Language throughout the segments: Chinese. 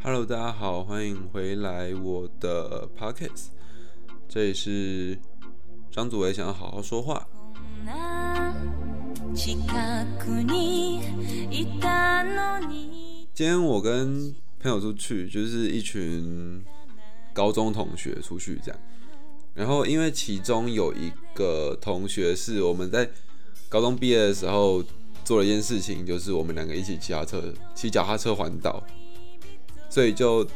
Hello，大家好，欢迎回来我的 Podcast，这里是张祖伟，想要好好说话。今天我跟朋友出去，就是一群高中同学出去这样。然后因为其中有一个同学是我们在高中毕业的时候做了一件事情，就是我们两个一起骑脚车，骑脚踏车环岛。所以就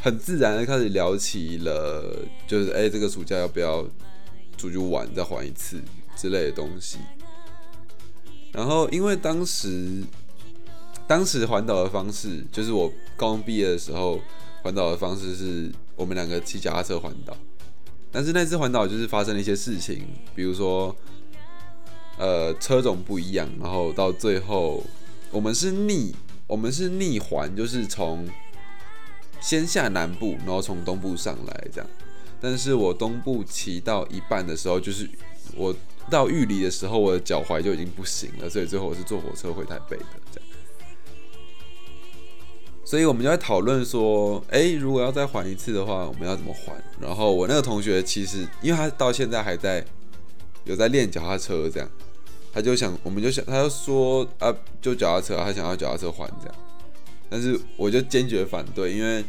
很自然的开始聊起了，就是哎，这个暑假要不要出去玩，再环一次之类的东西。然后因为当时当时环岛的方式，就是我高中毕业的时候环岛的方式是我们两个骑脚踏车环岛。但是那次环岛就是发生了一些事情，比如说呃车种不一样，然后到最后我们是逆我们是逆环，就是从先下南部，然后从东部上来这样，但是我东部骑到一半的时候，就是我到玉里的时候，我的脚踝就已经不行了，所以最后我是坐火车回台北的这样。所以我们就在讨论说，哎，如果要再还一次的话，我们要怎么还？然后我那个同学其实，因为他到现在还在有在练脚踏车这样，他就想，我们就想，他就说啊，就脚踏车，他想要脚踏车还这样。但是我就坚决反对，因为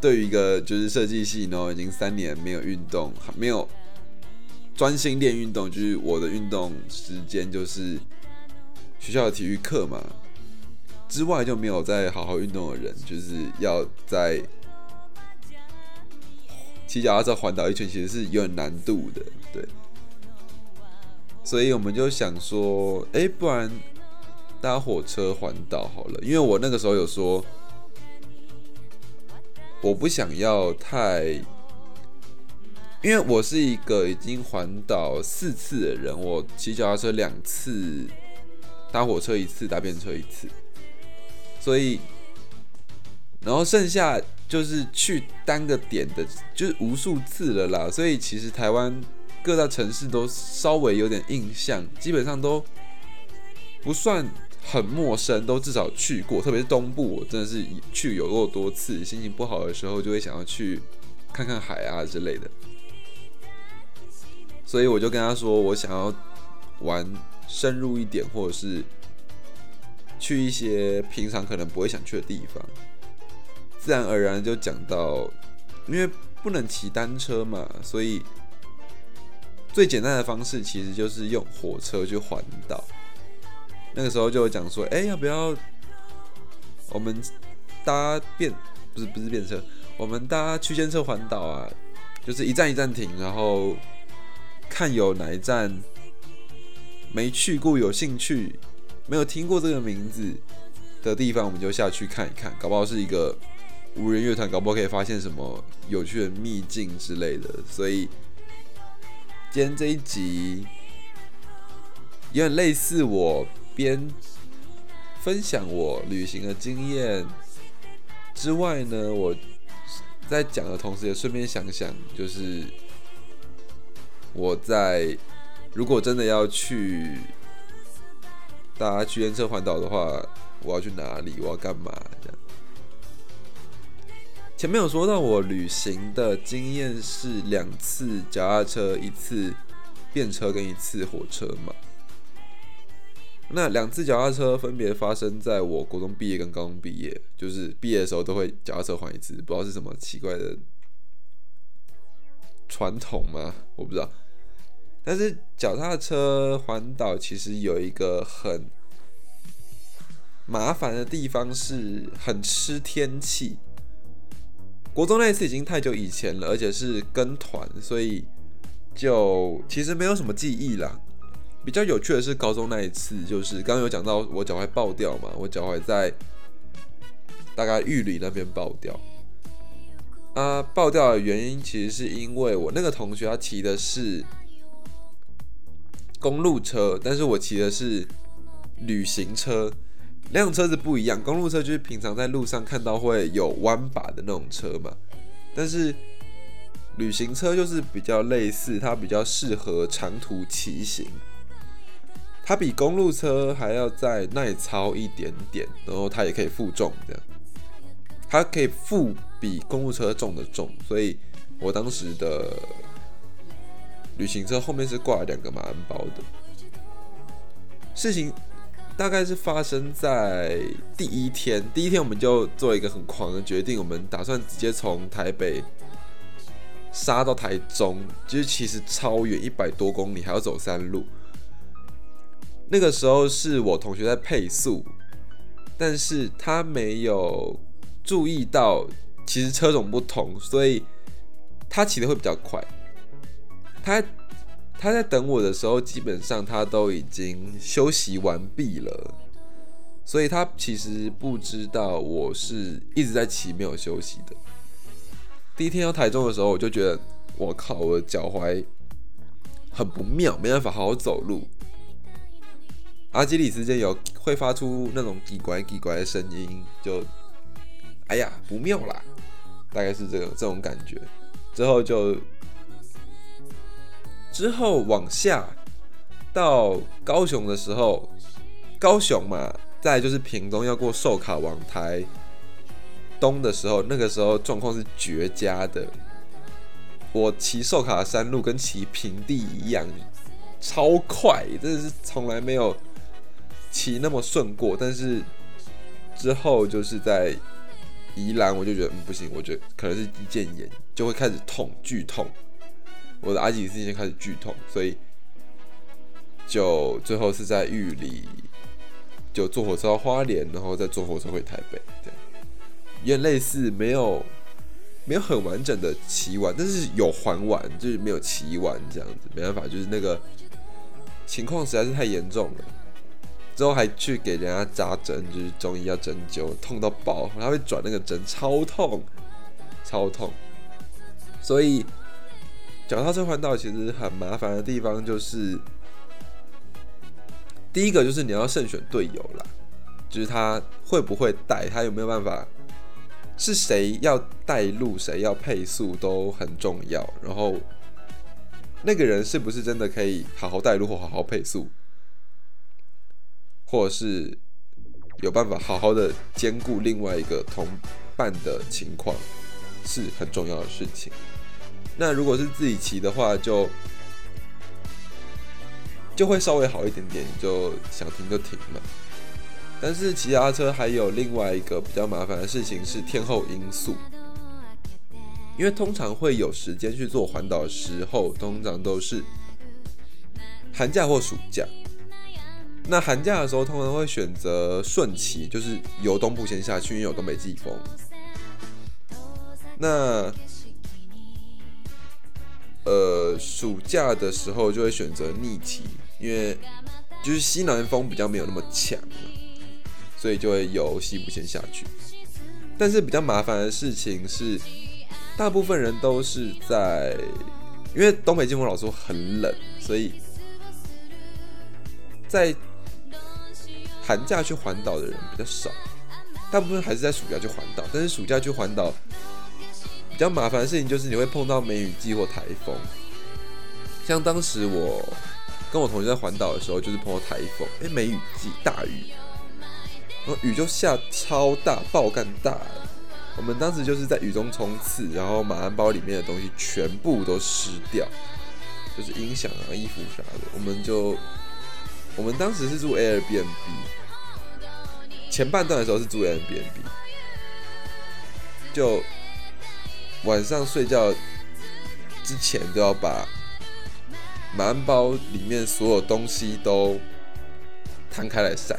对于一个就是设计系呢，已经三年没有运动，没有专心练运动，就是我的运动时间就是学校的体育课嘛，之外就没有再好好运动的人，就是要在骑脚踏车环岛一圈，其实是有点难度的，对。所以我们就想说，哎，不然。搭火车环岛好了，因为我那个时候有说，我不想要太，因为我是一个已经环岛四次的人，我骑脚踏车两次，搭火车一次，搭便车一次，所以，然后剩下就是去单个点的，就是无数次了啦，所以其实台湾各大城市都稍微有点印象，基本上都不算。很陌生，都至少去过，特别是东部，我真的是去有过多次。心情不好的时候，就会想要去看看海啊之类的。所以我就跟他说，我想要玩深入一点，或者是去一些平常可能不会想去的地方。自然而然就讲到，因为不能骑单车嘛，所以最简单的方式其实就是用火车去环岛。那个时候就讲说，哎，要不要我们搭便不是不是便车，我们搭区间车环岛啊，就是一站一站停，然后看有哪一站没去过、有兴趣、没有听过这个名字的地方，我们就下去看一看，搞不好是一个无人乐团，搞不好可以发现什么有趣的秘境之类的。所以今天这一集有点类似我。边分享我旅行的经验之外呢，我在讲的同时也顺便想想，就是我在如果真的要去搭区间车环岛的话，我要去哪里？我要干嘛？这样。前面有说到我旅行的经验是两次脚踏车，一次便车跟一次火车嘛。那两次脚踏车分别发生在我国中毕业跟高中毕业，就是毕业的时候都会脚踏车还一次，不知道是什么奇怪的传统吗？我不知道。但是脚踏车环岛其实有一个很麻烦的地方，是很吃天气。国中那一次已经太久以前了，而且是跟团，所以就其实没有什么记忆了。比较有趣的是高中那一次，就是刚刚有讲到我脚踝爆掉嘛，我脚踝在大概玉里那边爆掉。啊，爆掉的原因其实是因为我那个同学他骑的是公路车，但是我骑的是旅行车，两种车子不一样。公路车就是平常在路上看到会有弯把的那种车嘛，但是旅行车就是比较类似，它比较适合长途骑行。它比公路车还要再耐操一点点，然后它也可以负重，这样它可以负比公路车重的重，所以我当时的旅行车后面是挂了两个马鞍包的。事情大概是发生在第一天，第一天我们就做一个很狂的决定，我们打算直接从台北杀到台中，就是其实超远，一百多公里，还要走山路。那个时候是我同学在配速，但是他没有注意到，其实车种不同，所以他骑的会比较快。他他在等我的时候，基本上他都已经休息完毕了，所以他其实不知道我是一直在骑没有休息的。第一天到台中的时候，我就觉得我靠，我的脚踝很不妙，没办法好好走路。阿基里斯腱有会发出那种叽拐叽拐的声音，就哎呀不妙啦，大概是这个这种感觉。之后就之后往下到高雄的时候，高雄嘛，再就是屏东要过寿卡往台东的时候，那个时候状况是绝佳的。我骑寿卡山路跟骑平地一样，超快，真的是从来没有。骑那么顺过，但是之后就是在宜兰，我就觉得嗯不行，我觉得可能是一腱炎，就会开始痛，剧痛。我的阿基里斯腱开始剧痛，所以就最后是在玉里，就坐火车到花莲，然后再坐火车回台北，这样，也类似没有没有很完整的骑完，但是有还完，就是没有骑完这样子，没办法，就是那个情况实在是太严重了。之后还去给人家扎针，就是中医要针灸，痛到爆，他会转那个针，超痛，超痛。所以脚踏车环岛其实很麻烦的地方就是，第一个就是你要慎选队友啦，就是他会不会带，他有没有办法，是谁要带路，谁要配速都很重要。然后那个人是不是真的可以好好带路或好好配速？或者是有办法好好的兼顾另外一个同伴的情况，是很重要的事情。那如果是自己骑的话，就就会稍微好一点点，就想停就停嘛。但是骑他车还有另外一个比较麻烦的事情是天候因素，因为通常会有时间去做环岛的时候，通常都是寒假或暑假。那寒假的时候，通常会选择顺骑，就是由东部先下去，因为有东北季风。那呃，暑假的时候就会选择逆骑，因为就是西南风比较没有那么强，所以就会由西部先下去。但是比较麻烦的事情是，大部分人都是在，因为东北季风老说很冷，所以在。寒假去环岛的人比较少，大部分还是在暑假去环岛。但是暑假去环岛比较麻烦的事情就是你会碰到梅雨季或台风。像当时我跟我同学在环岛的时候，就是碰到台风，哎，梅雨季大雨，然后雨就下超大，爆干大。我们当时就是在雨中冲刺，然后马鞍包里面的东西全部都湿掉，就是音响啊、衣服啥的，我们就。我们当时是住 Airbnb，前半段的时候是住 Airbnb，就晚上睡觉之前都要把马鞍包里面所有东西都摊开来晒，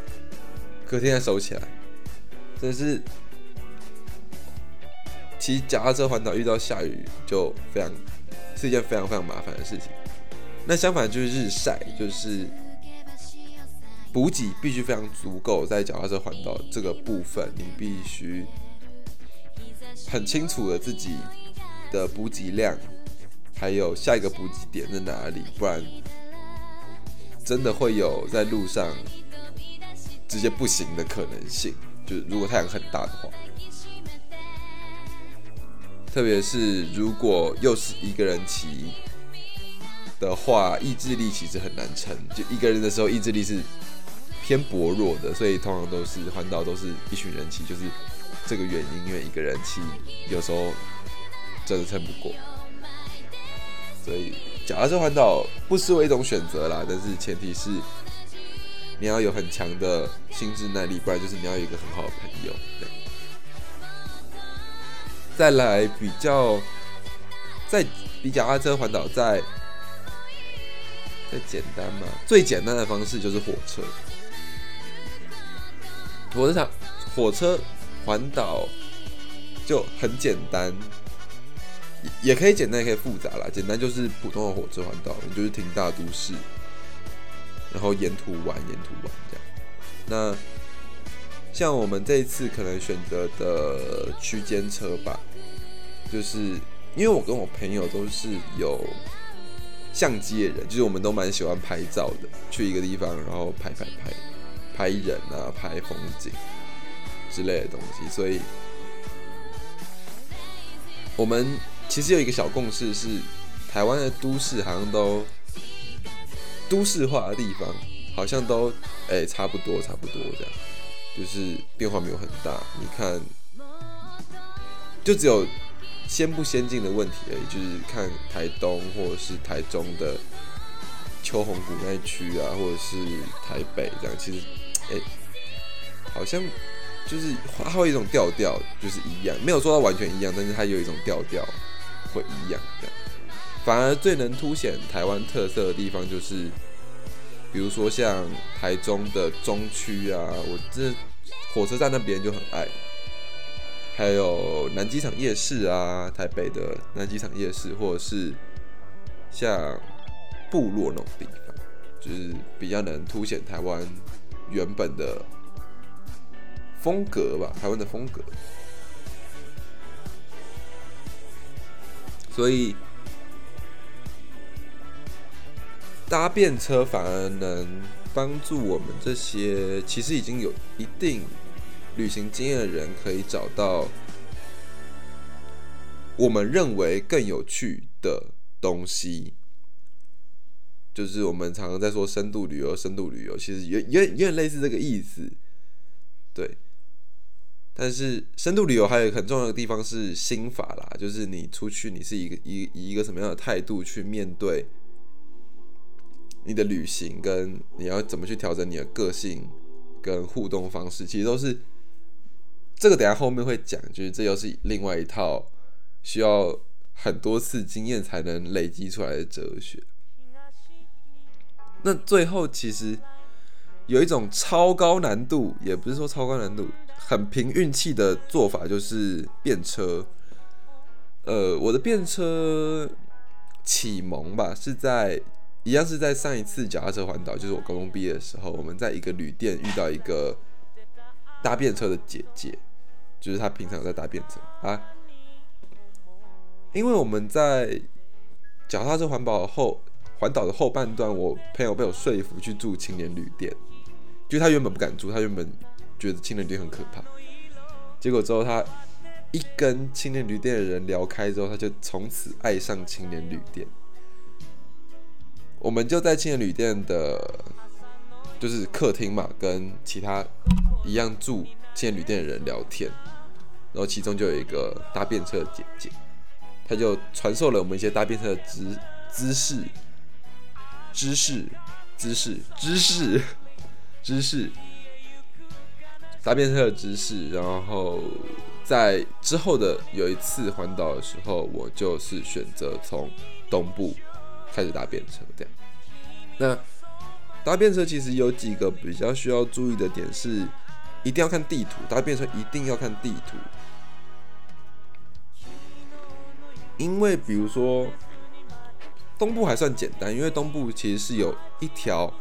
隔天再收起来。真是骑脚踏车环岛遇到下雨就非常是一件非常非常麻烦的事情。那相反就是日晒，就是。补给必须非常足够，在脚踏车环岛这个部分，你必须很清楚的自己的补给量，还有下一个补给点在哪里，不然真的会有在路上直接不行的可能性。就是如果太阳很大的话，特别是如果又是一个人骑的话，意志力其实很难撑。就一个人的时候，意志力是。偏薄弱的，所以通常都是环岛都是一群人骑，就是这个原因，因为一个人骑有时候真的撑不过，所以脚踏车环岛不失为一种选择啦。但是前提是你要有很强的心智耐力，不然就是你要有一个很好的朋友。再来比较，在比脚踏车环岛在再简单嘛？最简单的方式就是火车。火车场火车环岛就很简单，也也可以简单，也可以复杂啦。简单就是普通的火车环岛，你就是停大都市，然后沿途玩，沿途玩这样。那像我们这一次可能选择的区间车吧，就是因为我跟我朋友都是有相机的人，就是我们都蛮喜欢拍照的，去一个地方然后拍拍拍。拍人啊，拍风景之类的东西，所以我们其实有一个小共识是，台湾的都市好像都都市化的地方，好像都哎差不多差不多这样，就是变化没有很大。你看，就只有先不先进的问题而已，就是看台东或者是台中的秋红谷那区啊，或者是台北这样，其实。哎，好像就是它会有一种调调，就是一样，没有说到完全一样，但是它有一种调调会一样的。反而最能凸显台湾特色的地方，就是比如说像台中的中区啊，我这火车站那边就很爱，还有南机场夜市啊，台北的南机场夜市，或者是像部落那种地方，就是比较能凸显台湾。原本的风格吧，台湾的风格，所以搭便车反而能帮助我们这些其实已经有一定旅行经验的人，可以找到我们认为更有趣的东西。就是我们常常在说深度旅游，深度旅游其实也也有点类似这个意思，对。但是深度旅游还有很重要的地方是心法啦，就是你出去，你是一个以以一个什么样的态度去面对你的旅行，跟你要怎么去调整你的个性跟互动方式，其实都是这个等下后面会讲，就是这又是另外一套需要很多次经验才能累积出来的哲学。那最后其实有一种超高难度，也不是说超高难度，很凭运气的做法，就是便车。呃，我的便车启蒙吧，是在一样是在上一次脚踏车环岛，就是我高中毕业的时候，我们在一个旅店遇到一个搭便车的姐姐，就是她平常在搭便车啊，因为我们在脚踏车环保后。环岛的后半段，我朋友被我说服去住青年旅店，就他原本不敢住，他原本觉得青年旅店很可怕。结果之后，他一跟青年旅店的人聊开之后，他就从此爱上青年旅店。我们就在青年旅店的，就是客厅嘛，跟其他一样住青年旅店的人聊天，然后其中就有一个搭便车的姐姐，她就传授了我们一些搭便车的姿姿势。知识，知识，知识，知识，搭便车的知识。然后在之后的有一次环岛的时候，我就是选择从东部开始搭便车。这样，那搭便车其实有几个比较需要注意的点是，一定要看地图。搭便车一定要看地图，因为比如说。东部还算简单，因为东部其实是有一条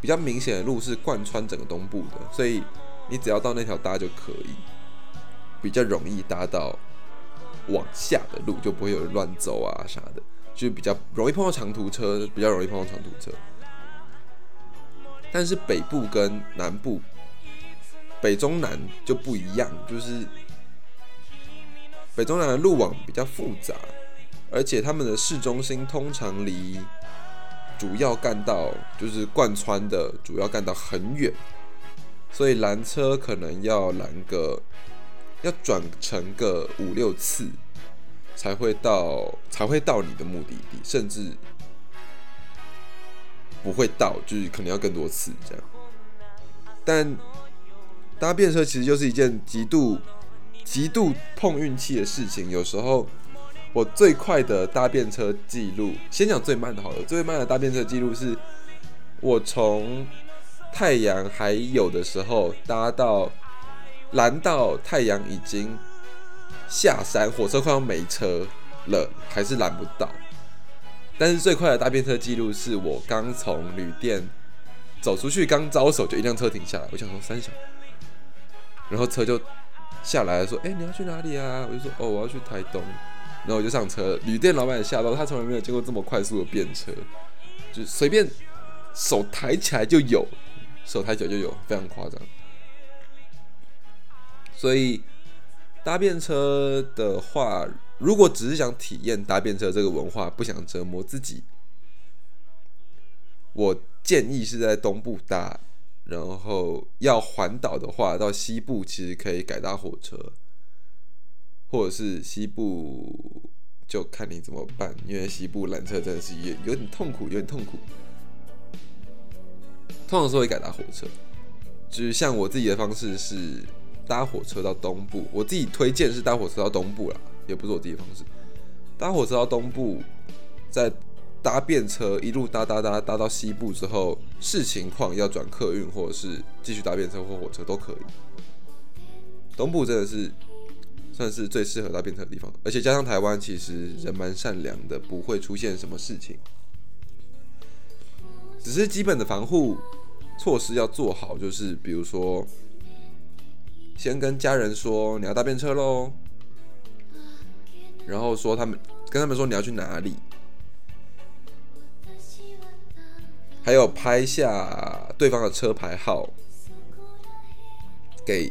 比较明显的路是贯穿整个东部的，所以你只要到那条搭就可以，比较容易搭到往下的路，就不会有乱走啊啥的，就比较容易碰到长途车，比较容易碰到长途车。但是北部跟南部，北中南就不一样，就是北中南的路网比较复杂。而且他们的市中心通常离主要干道，就是贯穿的主要干道很远，所以拦车可能要拦个要转乘个五六次才会到，才会到你的目的地，甚至不会到，就是可能要更多次这样。但搭便车其实就是一件极度、极度碰运气的事情。有时候我最快的搭便车记录，先讲最慢的好了。最慢的搭便车记录是，我从太阳还有的时候搭到蓝到太阳已经下山，火车快要没车了，还是拦不到。但是最快的搭便车记录是我刚从旅店走出去，刚招手就一辆车停下来，我想说三小。然后车就下来，说：“哎，你要去哪里啊？”我就说：“哦，我要去台东。”然后我就上车，旅店老板也吓到，他从来没有见过这么快速的便车，就随便手抬起来就有，手抬脚就有，非常夸张。所以搭便车的话，如果只是想体验搭便车这个文化，不想折磨自己，我建议是在东部搭。然后要环岛的话，到西部其实可以改搭火车，或者是西部就看你怎么办，因为西部缆车真的是有有点痛苦，有点痛苦。通常是会改搭火车，就是像我自己的方式是搭火车到东部，我自己推荐是搭火车到东部啦，也不是我自己的方式，搭火车到东部，在。搭便车一路搭搭搭搭到西部之后，视情况要转客运或者是继续搭便车或火车都可以。东部真的是算是最适合搭便车的地方，而且加上台湾其实人蛮善良的，不会出现什么事情。只是基本的防护措施要做好，就是比如说先跟家人说你要搭便车喽，然后说他们跟他们说你要去哪里。还有拍下对方的车牌号，给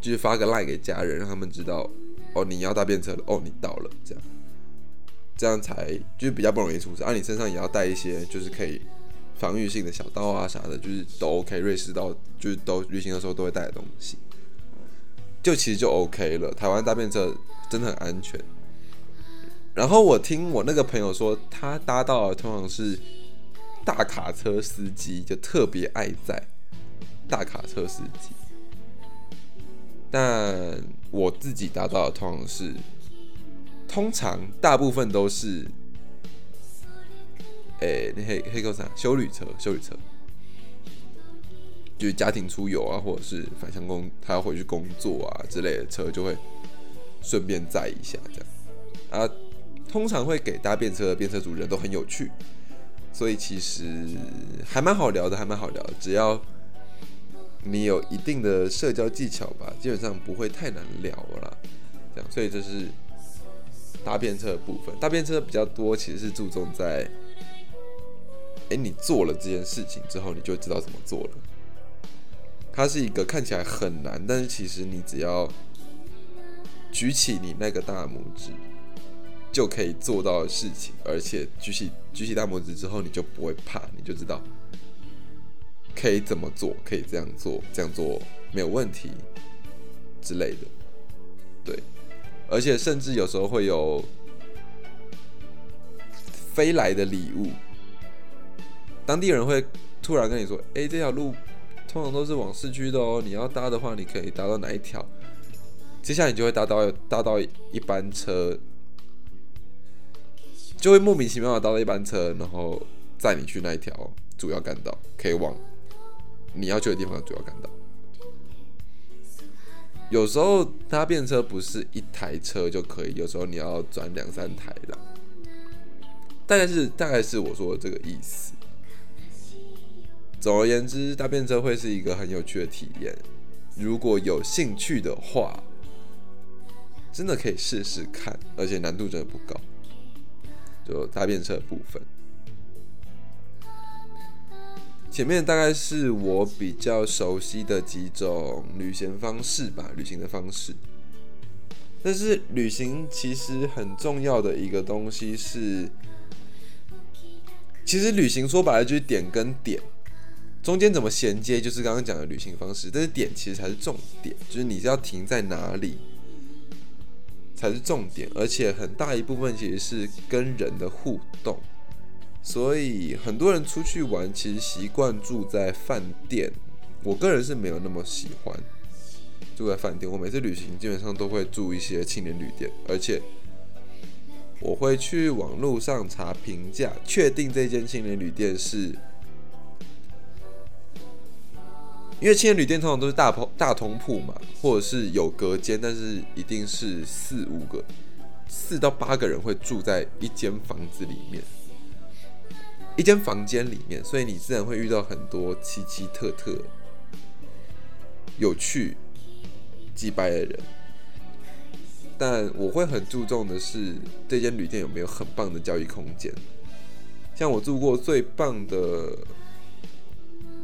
就是发个 line 给家人，让他们知道哦，你要搭便车了，哦，你到了，这样，这样才就是比较不容易出事。啊，你身上也要带一些就是可以防御性的小刀啊啥的，就是都 OK。瑞士刀就是都旅行的时候都会带的东西，就其实就 OK 了。台湾搭便车真的很安全。然后我听我那个朋友说，他搭到通常是。大卡车司机就特别爱载大卡车司机，但我自己搭到的通常是，通常大部分都是，诶，那黑黑狗啥修旅车，修旅车，就是家庭出游啊，或者是返乡工，他要回去工作啊之类的车，就会顺便载一下这样。啊，通常会给搭便车的便车主人都很有趣。所以其实还蛮好聊的，还蛮好聊的。只要你有一定的社交技巧吧，基本上不会太难聊了。这样，所以这是搭便车的部分。搭便车比较多，其实是注重在，哎，你做了这件事情之后，你就知道怎么做了。它是一个看起来很难，但是其实你只要举起你那个大拇指。就可以做到的事情，而且举起举起大拇指之后，你就不会怕，你就知道可以怎么做，可以这样做，这样做没有问题之类的。对，而且甚至有时候会有飞来的礼物，当地人会突然跟你说：“哎，这条路通常都是往市区的哦，你要搭的话，你可以搭到哪一条？”接下来你就会搭到搭到一班车。就会莫名其妙的搭到一班车，然后载你去那一条主要干道，可以往你要去的地方主要干道。有时候搭便车不是一台车就可以，有时候你要转两三台的。大概是大概是我说的这个意思。总而言之，搭便车会是一个很有趣的体验。如果有兴趣的话，真的可以试试看，而且难度真的不高。就搭便车部分，前面大概是我比较熟悉的几种旅行方式吧，旅行的方式。但是旅行其实很重要的一个东西是，其实旅行说白了就是点跟点，中间怎么衔接就是刚刚讲的旅行方式，但是点其实才是重点，就是你是要停在哪里，才是重点，而且很大一部分其实是跟人的互动。所以很多人出去玩，其实习惯住在饭店。我个人是没有那么喜欢住在饭店。我每次旅行基本上都会住一些青年旅店，而且我会去网络上查评价，确定这间青年旅店是。因为青年旅店通常都是大铺、大通铺嘛，或者是有隔间，但是一定是四五个、四到八个人会住在一间房子里面，一间房间里面，所以你自然会遇到很多奇奇特特、有趣、几百的人。但我会很注重的是，这间旅店有没有很棒的交易空间。像我住过最棒的。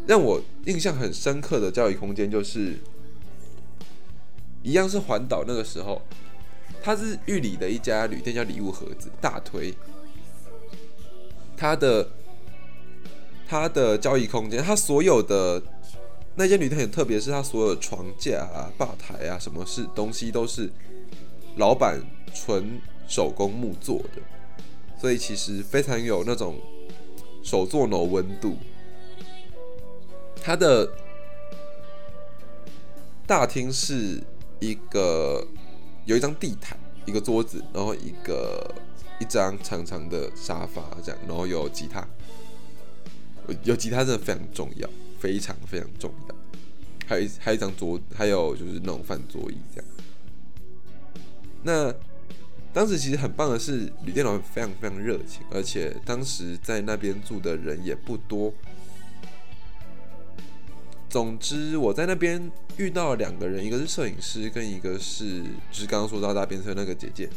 让我印象很深刻的交易空间就是，一样是环岛那个时候，它是玉里的一家旅店叫礼物盒子，大推。它的它的交易空间，它所有的那间旅店很特别，是它所有的床架啊、吧台啊，什么是东西都是老板纯手工木做的，所以其实非常有那种手作的温度。它的大厅是一个有一张地毯，一个桌子，然后一个一张长长的沙发，这样，然后有吉他，有吉他真的非常重要，非常非常重要。还有还有一张桌，还有就是那种饭桌椅这样。那当时其实很棒的是，旅店老板非常非常热情，而且当时在那边住的人也不多。总之，我在那边遇到了两个人，一个是摄影师，跟一个是就是刚刚说到大便车那个姐姐。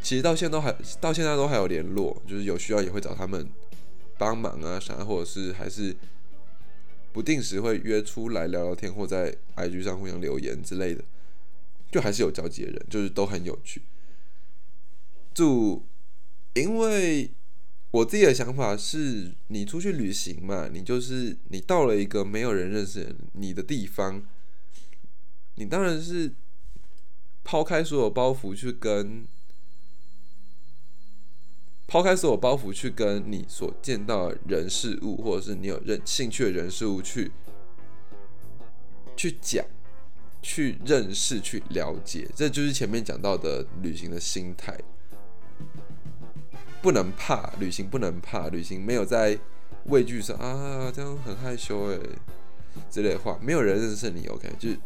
其实到现在都还到现在都还有联络，就是有需要也会找他们帮忙啊啥，或者是还是不定时会约出来聊聊天，或在 IG 上互相留言之类的，就还是有交集的人，就是都很有趣。就因为。我自己的想法是，你出去旅行嘛，你就是你到了一个没有人认识你的地方，你当然是抛开所有包袱去跟抛开所有包袱去跟你所见到的人事物，或者是你有认兴趣的人事物去去讲、去认识、去了解，这就是前面讲到的旅行的心态。不能怕旅行，不能怕旅行，没有在畏惧上啊，这样很害羞哎，之类的话，没有人认识你，OK，就是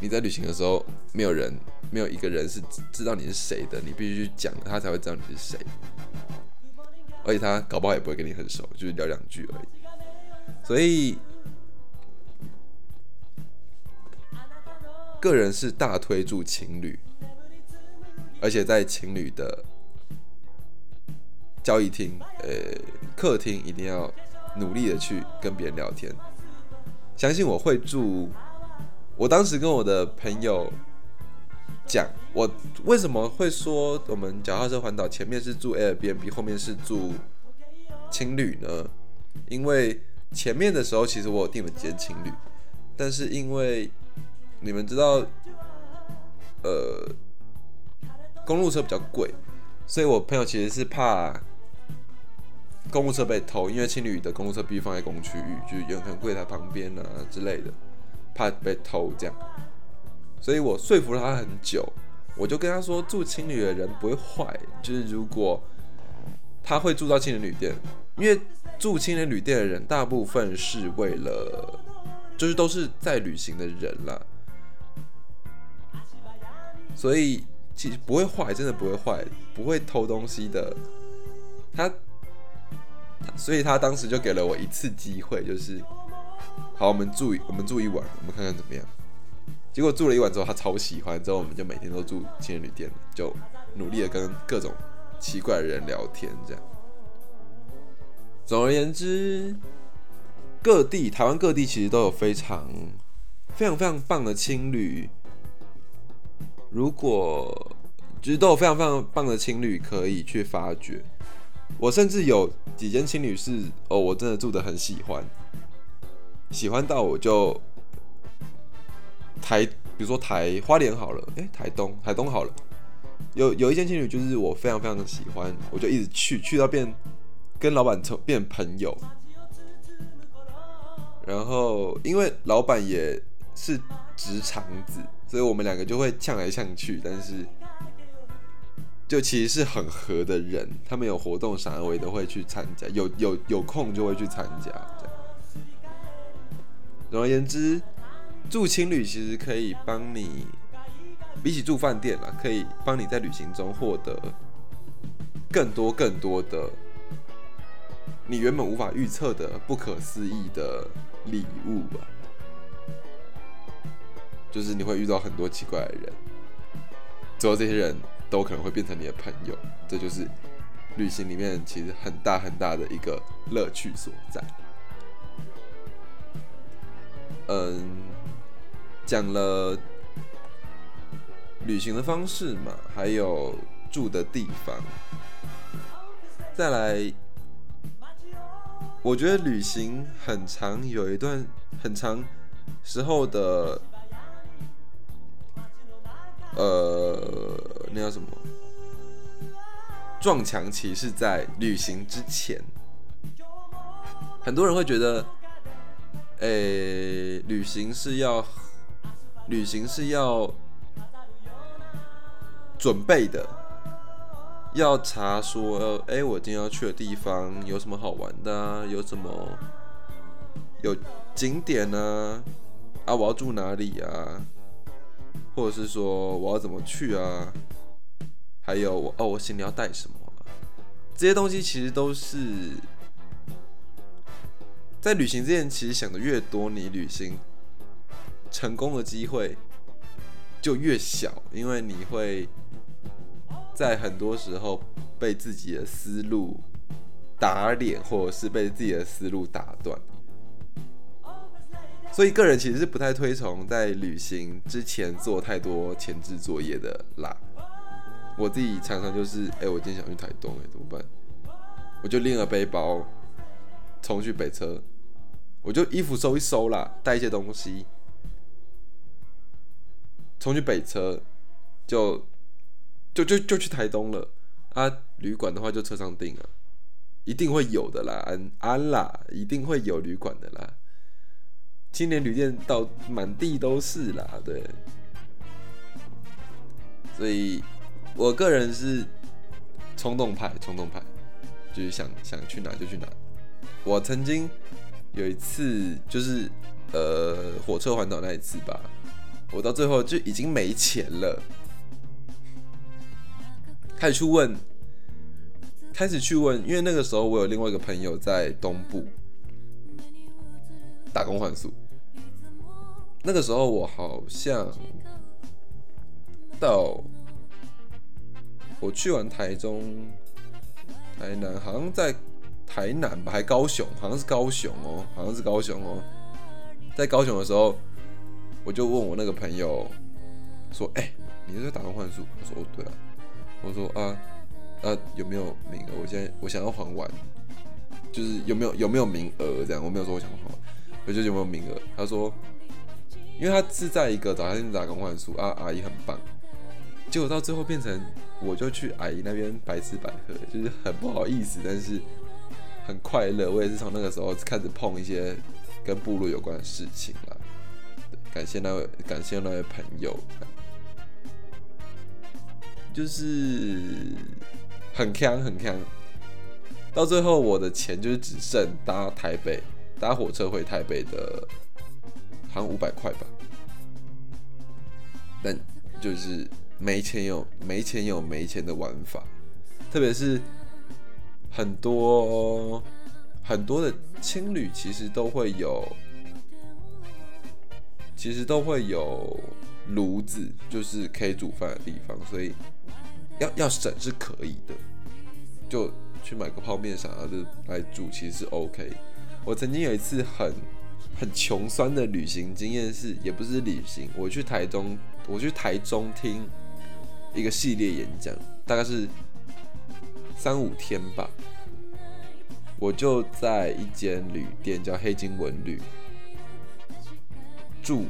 你在旅行的时候，没有人，没有一个人是知道你是谁的，你必须去讲，他才会知道你是谁，而且他搞不好也不会跟你很熟，就是聊两句而已，所以个人是大推住情侣，而且在情侣的。交易厅，呃，客厅一定要努力的去跟别人聊天。相信我会住。我当时跟我的朋友讲，我为什么会说我们脚踏车环岛前面是住 Airbnb，后面是住情侣呢？因为前面的时候其实我有订了间情侣，但是因为你们知道，呃，公路车比较贵，所以我朋友其实是怕。公务车被偷，因为青旅的公务车必须放在公区域，就是有可能柜台旁边啊之类的，怕被偷这样。所以我说服了他很久，我就跟他说，住青旅的人不会坏，就是如果他会住到青年旅店，因为住青年旅店的人大部分是为了，就是都是在旅行的人啦，所以其实不会坏，真的不会坏，不会偷东西的，他。所以他当时就给了我一次机会，就是好，我们住我们住一晚，我们看看怎么样。结果住了一晚之后，他超喜欢，之后我们就每天都住青年旅店就努力的跟各种奇怪的人聊天，这样。总而言之，各地台湾各地其实都有非常非常非常棒的青旅，如果就是都有非常非常棒的青旅可以去发掘。我甚至有几间青旅是哦，我真的住的很喜欢，喜欢到我就台，比如说台花莲好了，哎，台东台东好了，有有一间情侣就是我非常非常的喜欢，我就一直去，去到变跟老板成变朋友。然后因为老板也是直肠子，所以我们两个就会呛来呛去，但是就其实是很合的人。他们有活动啥我也都会去参加，有有有空就会去参加。总而言之，住青旅其实可以帮你，比起住饭店啦，可以帮你在旅行中获得更多更多的你原本无法预测的不可思议的。礼物吧，就是你会遇到很多奇怪的人，最后这些人都可能会变成你的朋友，这就是旅行里面其实很大很大的一个乐趣所在。嗯，讲了旅行的方式嘛，还有住的地方，再来。我觉得旅行很长，有一段很长时候的，呃，那叫什么？撞墙期是在旅行之前。很多人会觉得，诶，旅行是要，旅行是要准备的。要查说，哎，我今天要去的地方有什么好玩的啊？有什么有景点啊？啊，我要住哪里啊？或者是说我要怎么去啊？还有我哦，我行李要带什么？这些东西其实都是在旅行之前，其实想的越多，你旅行成功的机会就越小，因为你会。在很多时候被自己的思路打脸，或者是被自己的思路打断，所以个人其实是不太推崇在旅行之前做太多前置作业的啦。我自己常常就是，哎，我今天想去台东，哎，怎么办？我就拎了背包，冲去北车，我就衣服收一收啦，带一些东西，冲去北车，就。就就就去台东了啊！旅馆的话就车上订啊，一定会有的啦，安安啦，一定会有旅馆的啦。青年旅店到满地都是啦，对。所以我个人是冲动派，冲动派，就是想想去哪就去哪。我曾经有一次就是呃火车环岛那一次吧，我到最后就已经没钱了。开始去问，开始去问，因为那个时候我有另外一个朋友在东部打工换宿。那个时候我好像到我去完台中、台南，好像在台南吧，还高雄，好像是高雄哦，好像是高雄哦。在高雄的时候，我就问我那个朋友说：“哎，你是在打工换宿？”他说：“哦，对啊。”我说啊啊有没有名额？我现在我想要还完，就是有没有有没有名额这样？我没有说我想还完，我就有没有名额？他说，因为他是在一个早餐店打工换宿啊，阿姨很棒。结果到最后变成我就去阿姨那边白吃白喝，就是很不好意思，但是很快乐。我也是从那个时候开始碰一些跟部落有关的事情了。感谢那位感谢那位朋友。就是很坑很坑，到最后我的钱就是只剩搭台北搭火车回台北的，好像五百块吧。但就是没钱有没钱有没钱的玩法，特别是很多很多的青旅其实都会有，其实都会有炉子，就是可以煮饭的地方，所以。要要省是可以的，就去买个泡面啥的来煮，其实是 OK。我曾经有一次很很穷酸的旅行经验是，也不是旅行，我去台中，我去台中听一个系列演讲，大概是三五天吧。我就在一间旅店叫黑金文旅住，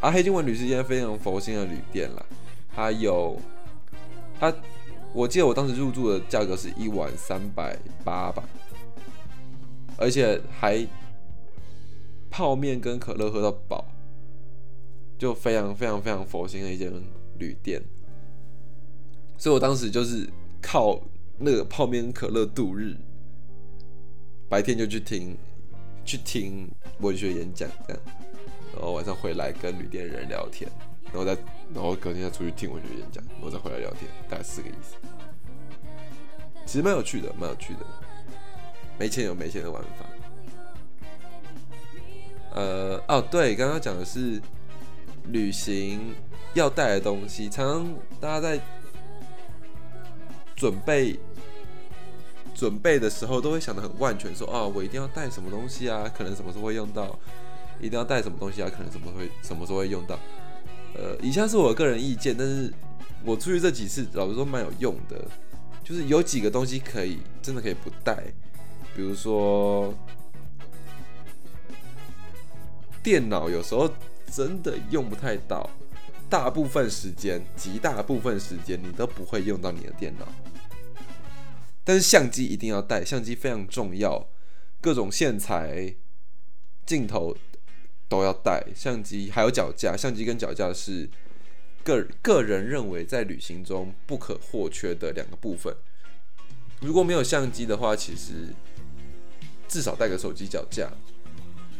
啊，黑金文旅是一间非常佛心的旅店啦，它有。它我记得我当时入住的价格是一晚三百八吧，而且还泡面跟可乐喝到饱，就非常非常非常佛心的一间旅店。所以我当时就是靠那个泡面可乐度日，白天就去听去听文学演讲这样，然后晚上回来跟旅店的人聊天，然后再然后隔天再出去听文学演讲，然后再回来聊天，大概四个意思。其实蛮有趣的，蛮有趣的，没钱有没钱的玩法。呃，哦，对，刚刚讲的是旅行要带的东西，常常大家在。准备准备的时候都会想得很万全，说啊，我一定要带什么东西啊？可能什么时候会用到？一定要带什么东西啊？可能什么会什么时候会用到？呃，以下是我个人意见，但是我出去这几次，老实说蛮有用的。就是有几个东西可以真的可以不带，比如说电脑，有时候真的用不太到，大部分时间，极大部分时间你都不会用到你的电脑。但是相机一定要带，相机非常重要，各种线材、镜头都要带。相机还有脚架，相机跟脚架是个个人认为在旅行中不可或缺的两个部分。如果没有相机的话，其实至少带个手机脚架，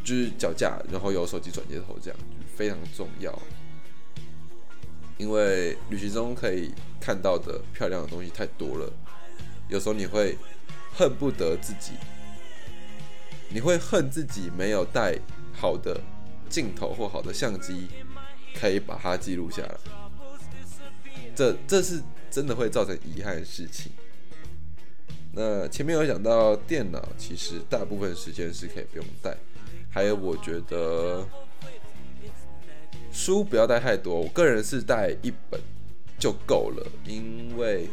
就是脚架，然后有手机转接头，这样非常重要。因为旅行中可以看到的漂亮的东西太多了。有时候你会恨不得自己，你会恨自己没有带好的镜头或好的相机，可以把它记录下来。这这是真的会造成遗憾的事情。那前面有讲到电脑，其实大部分时间是可以不用带。还有，我觉得书不要带太多，我个人是带一本就够了，因为。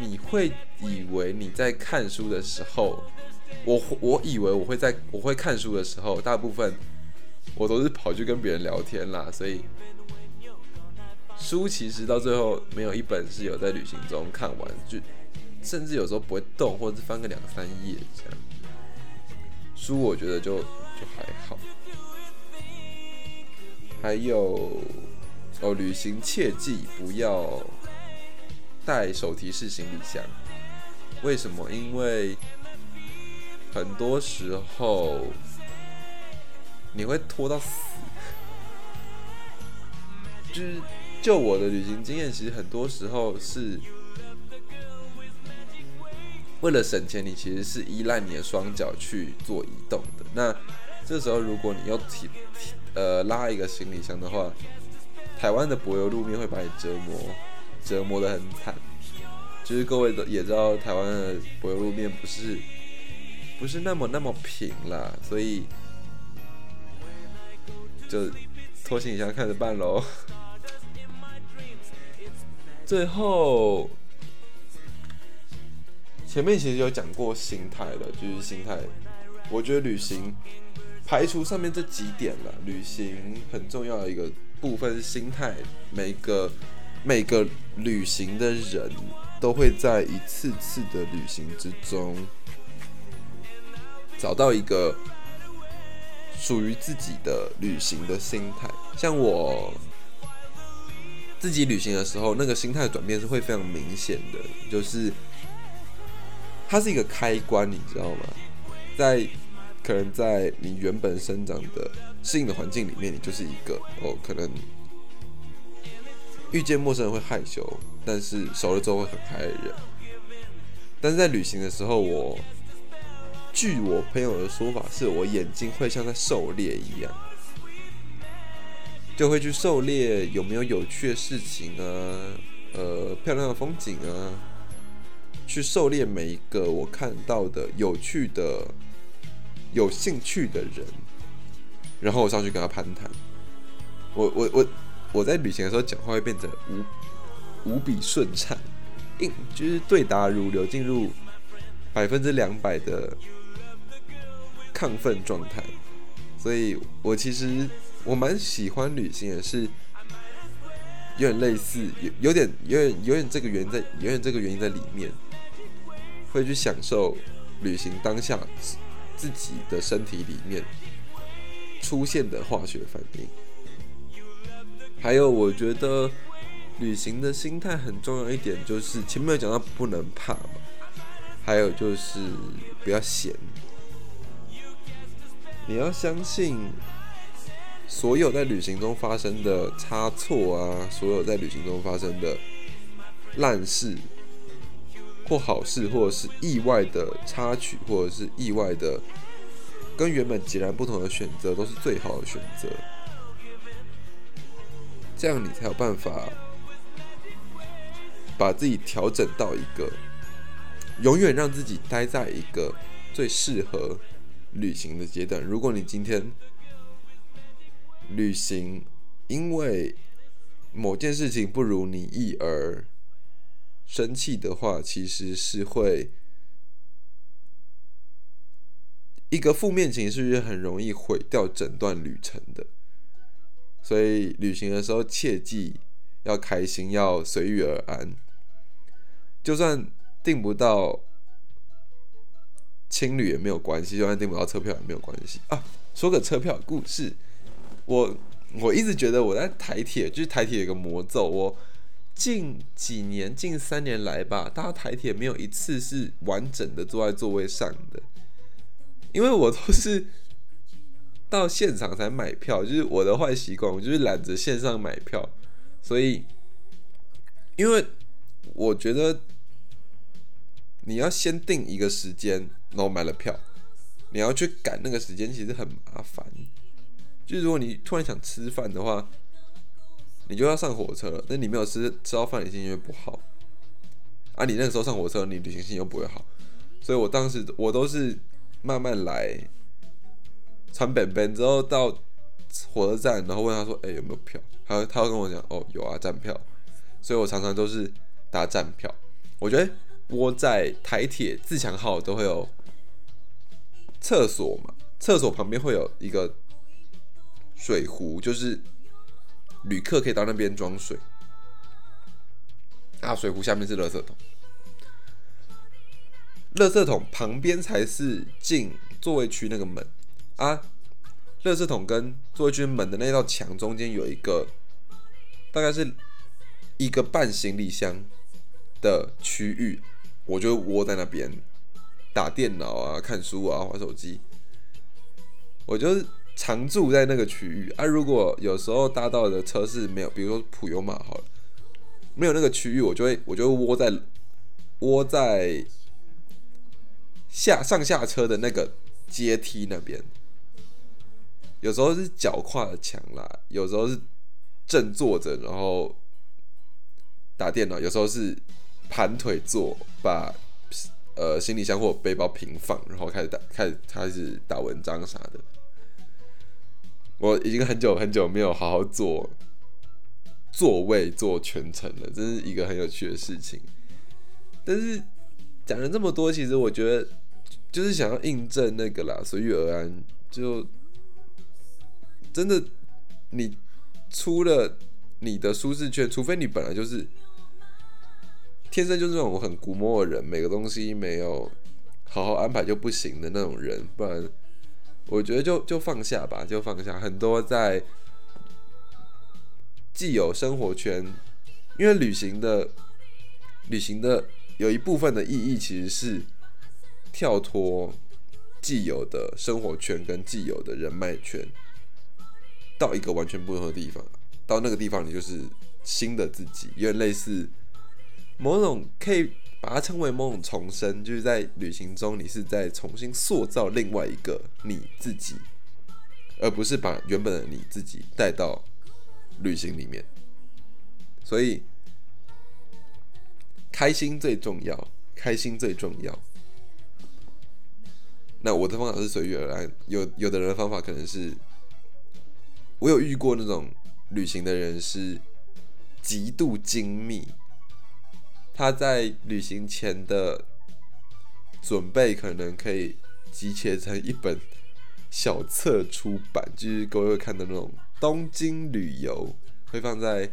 你会以为你在看书的时候，我我以为我会在我会看书的时候，大部分我都是跑去跟别人聊天啦，所以书其实到最后没有一本是有在旅行中看完，就甚至有时候不会动，或者是翻个两三页这样。书我觉得就就还好。还有哦，旅行切记不要。带手提式行李箱，为什么？因为很多时候你会拖到死。就是就我的旅行经验，其实很多时候是为了省钱，你其实是依赖你的双脚去做移动的。那这时候如果你又提呃拉一个行李箱的话，台湾的柏油路面会把你折磨。折磨的很惨，就是各位都也知道，台湾的柏油路面不是不是那么那么平啦，所以就拖行李箱看着办喽。最后前面其实有讲过心态了，就是心态，我觉得旅行排除上面这几点了，旅行很重要的一个部分是心态，每个。每个旅行的人都会在一次次的旅行之中找到一个属于自己的旅行的心态。像我自己旅行的时候，那个心态转变是会非常明显的，就是它是一个开关，你知道吗？在可能在你原本生长的适应的环境里面，你就是一个哦，可能。遇见陌生人会害羞，但是熟了之后会很嗨的人。但是在旅行的时候，我据我朋友的说法，是我眼睛会像在狩猎一样，就会去狩猎有没有有趣的事情啊，呃，漂亮的风景啊，去狩猎每一个我看到的有趣的、有兴趣的人，然后我上去跟他攀谈。我我我。我在旅行的时候讲话会变得无无比顺畅，应就是对答如流，进入百分之两百的亢奋状态。所以我其实我蛮喜欢旅行的，是有点类似，有有点有点有点这个原因在，有点这个原因在里面，会去享受旅行当下自己的身体里面出现的化学反应。还有，我觉得旅行的心态很重要一点，就是前面有讲到不能怕嘛，还有就是不要闲，你要相信。所有在旅行中发生的差错啊，所有在旅行中发生的烂事或好事，或者是意外的插曲，或者是意外的跟原本截然不同的选择，都是最好的选择。这样你才有办法把自己调整到一个永远让自己待在一个最适合旅行的阶段。如果你今天，旅行，因为某件事情不如你意而生气的话，其实是会一个负面情绪，是很容易毁掉整段旅程的。所以旅行的时候，切记要开心，要随遇而安。就算订不到青旅也没有关系，就算订不到车票也没有关系啊。说个车票故事。我我一直觉得我在台铁，就是台铁有个魔咒。我近几年、近三年来吧，搭台铁没有一次是完整的坐在座位上的，因为我都是到现场才买票，就是我的坏习惯，我就是懒着线上买票。所以，因为我觉得你要先定一个时间，然后买了票，你要去赶那个时间，其实很麻烦。就是如果你突然想吃饭的话，你就要上火车了。那你没有吃吃到饭，你心情会不好。啊，你那时候上火车，你旅行心情又不会好。所以我当时我都是慢慢来，穿本本之后到火车站，然后问他说：“哎，有没有票？”他他会跟我讲：“哦，有啊，站票。”所以我常常都是搭站票。我觉得窝在台铁自强号都会有厕所嘛，厕所旁边会有一个。水壶就是旅客可以到那边装水，啊，水壶下面是垃圾桶，垃圾桶旁边才是进座位区那个门。啊，垃圾桶跟座位区门的那道墙中间有一个，大概是一个半行李箱的区域，我就窝在那边。打电脑啊、看书啊、玩手机，我就是。常住在那个区域啊，如果有时候搭到的车是没有，比如说普悠玛好了，没有那个区域，我就会我就会窝在窝在下上下车的那个阶梯那边，有时候是脚跨的墙啦，有时候是正坐着然后打电脑，有时候是盘腿坐，把呃行李箱或背包平放，然后开始打开始开始打文章啥的。我已经很久很久没有好好做座位做全程了，这是一个很有趣的事情。但是讲了这么多，其实我觉得就是想要印证那个啦，随遇而安。就真的，你出了你的舒适圈，除非你本来就是天生就是那种很古摸的人，每个东西没有好好安排就不行的那种人，不然。我觉得就就放下吧，就放下。很多在既有生活圈，因为旅行的旅行的有一部分的意义其实是跳脱既有的生活圈跟既有的人脉圈，到一个完全不同的地方。到那个地方，你就是新的自己，有点类似某种可以。把它称为某种重生，就是在旅行中，你是在重新塑造另外一个你自己，而不是把原本的你自己带到旅行里面。所以，开心最重要，开心最重要。那我的方法是随遇而安，有有的人的方法可能是，我有遇过那种旅行的人是极度精密。他在旅行前的准备可能可以集结成一本小册出版，就是各位会看的那种东京旅游，会放在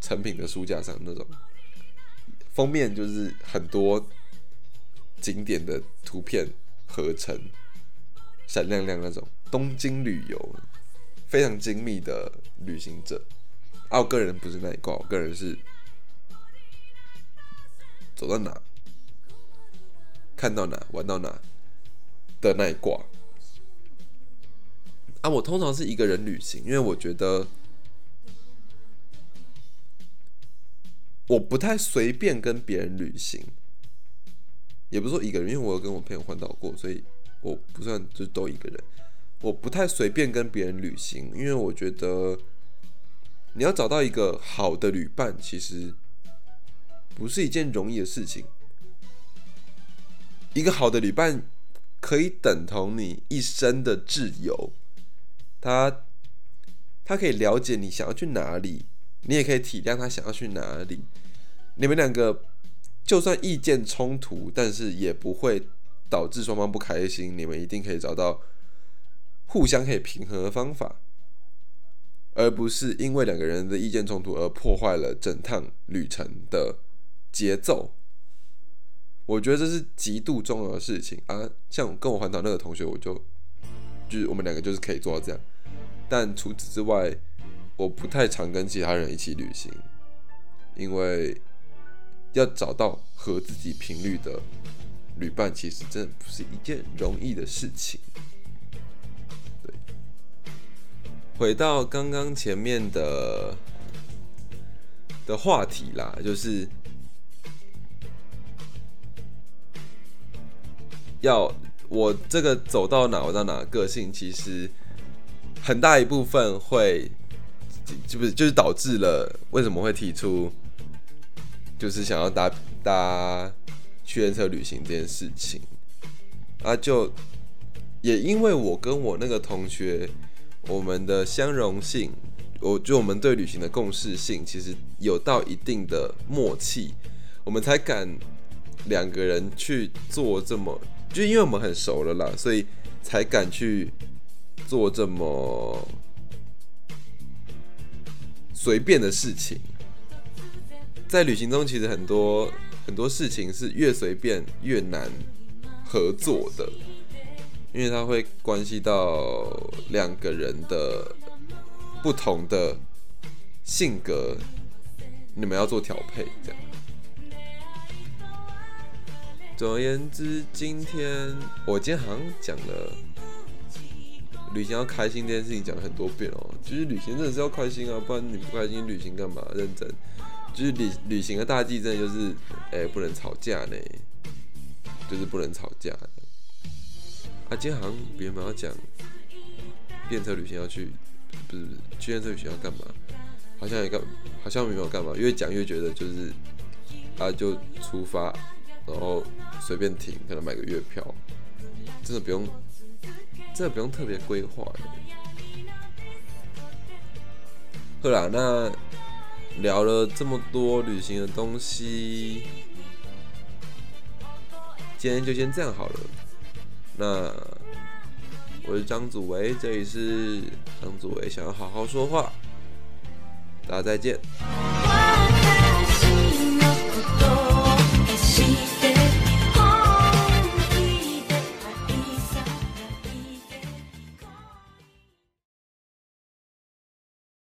成品的书架上那种，封面就是很多景点的图片合成，闪亮亮那种东京旅游，非常精密的旅行者。啊，我个人不是那一挂，我个人是走到哪看到哪玩到哪的那一挂。啊，我通常是一个人旅行，因为我觉得我不太随便跟别人旅行，也不是说一个人，因为我有跟我朋友环岛过，所以我不算就都一个人。我不太随便跟别人旅行，因为我觉得你要找到一个好的旅伴，其实不是一件容易的事情。一个好的旅伴可以等同你一生的挚友。他，他可以了解你想要去哪里，你也可以体谅他想要去哪里。你们两个就算意见冲突，但是也不会导致双方不开心。你们一定可以找到互相可以平衡的方法，而不是因为两个人的意见冲突而破坏了整趟旅程的节奏。我觉得这是极度重要的事情啊！像跟我环岛那个同学，我就就是我们两个就是可以做到这样。但除此之外，我不太常跟其他人一起旅行，因为要找到和自己频率的旅伴，其实真的不是一件容易的事情。对，回到刚刚前面的的话题啦，就是要我这个走到哪我到哪个性，其实。很大一部分会，就不是就是导致了为什么会提出，就是想要搭搭去验车旅行这件事情啊，就也因为我跟我那个同学，我们的相容性，我就我们对旅行的共识性，其实有到一定的默契，我们才敢两个人去做这么，就因为我们很熟了啦，所以才敢去。做这么随便的事情，在旅行中，其实很多很多事情是越随便越难合作的，因为它会关系到两个人的不同的性格，你们要做调配，这样。总而言之，今天我今天好像讲了。旅行要开心这件事情讲了很多遍哦，其实旅行真的是要开心啊，不然你不开心，旅行干嘛？认真，就是旅旅行的大忌，真的就是，哎，不能吵架呢，就是不能吵架。啊，今天好像别人要讲，电车旅行要去，不是不是，去电车旅行要干嘛？好像也干，好像没有干嘛，越讲越觉得就是，啊，就出发，然后随便停，可能买个月票，真的不用。这不用特别规划的。好啦，那聊了这么多旅行的东西，今天就先这样好了。那我是张祖维，这里是张祖维，想要好好说话，大家再见。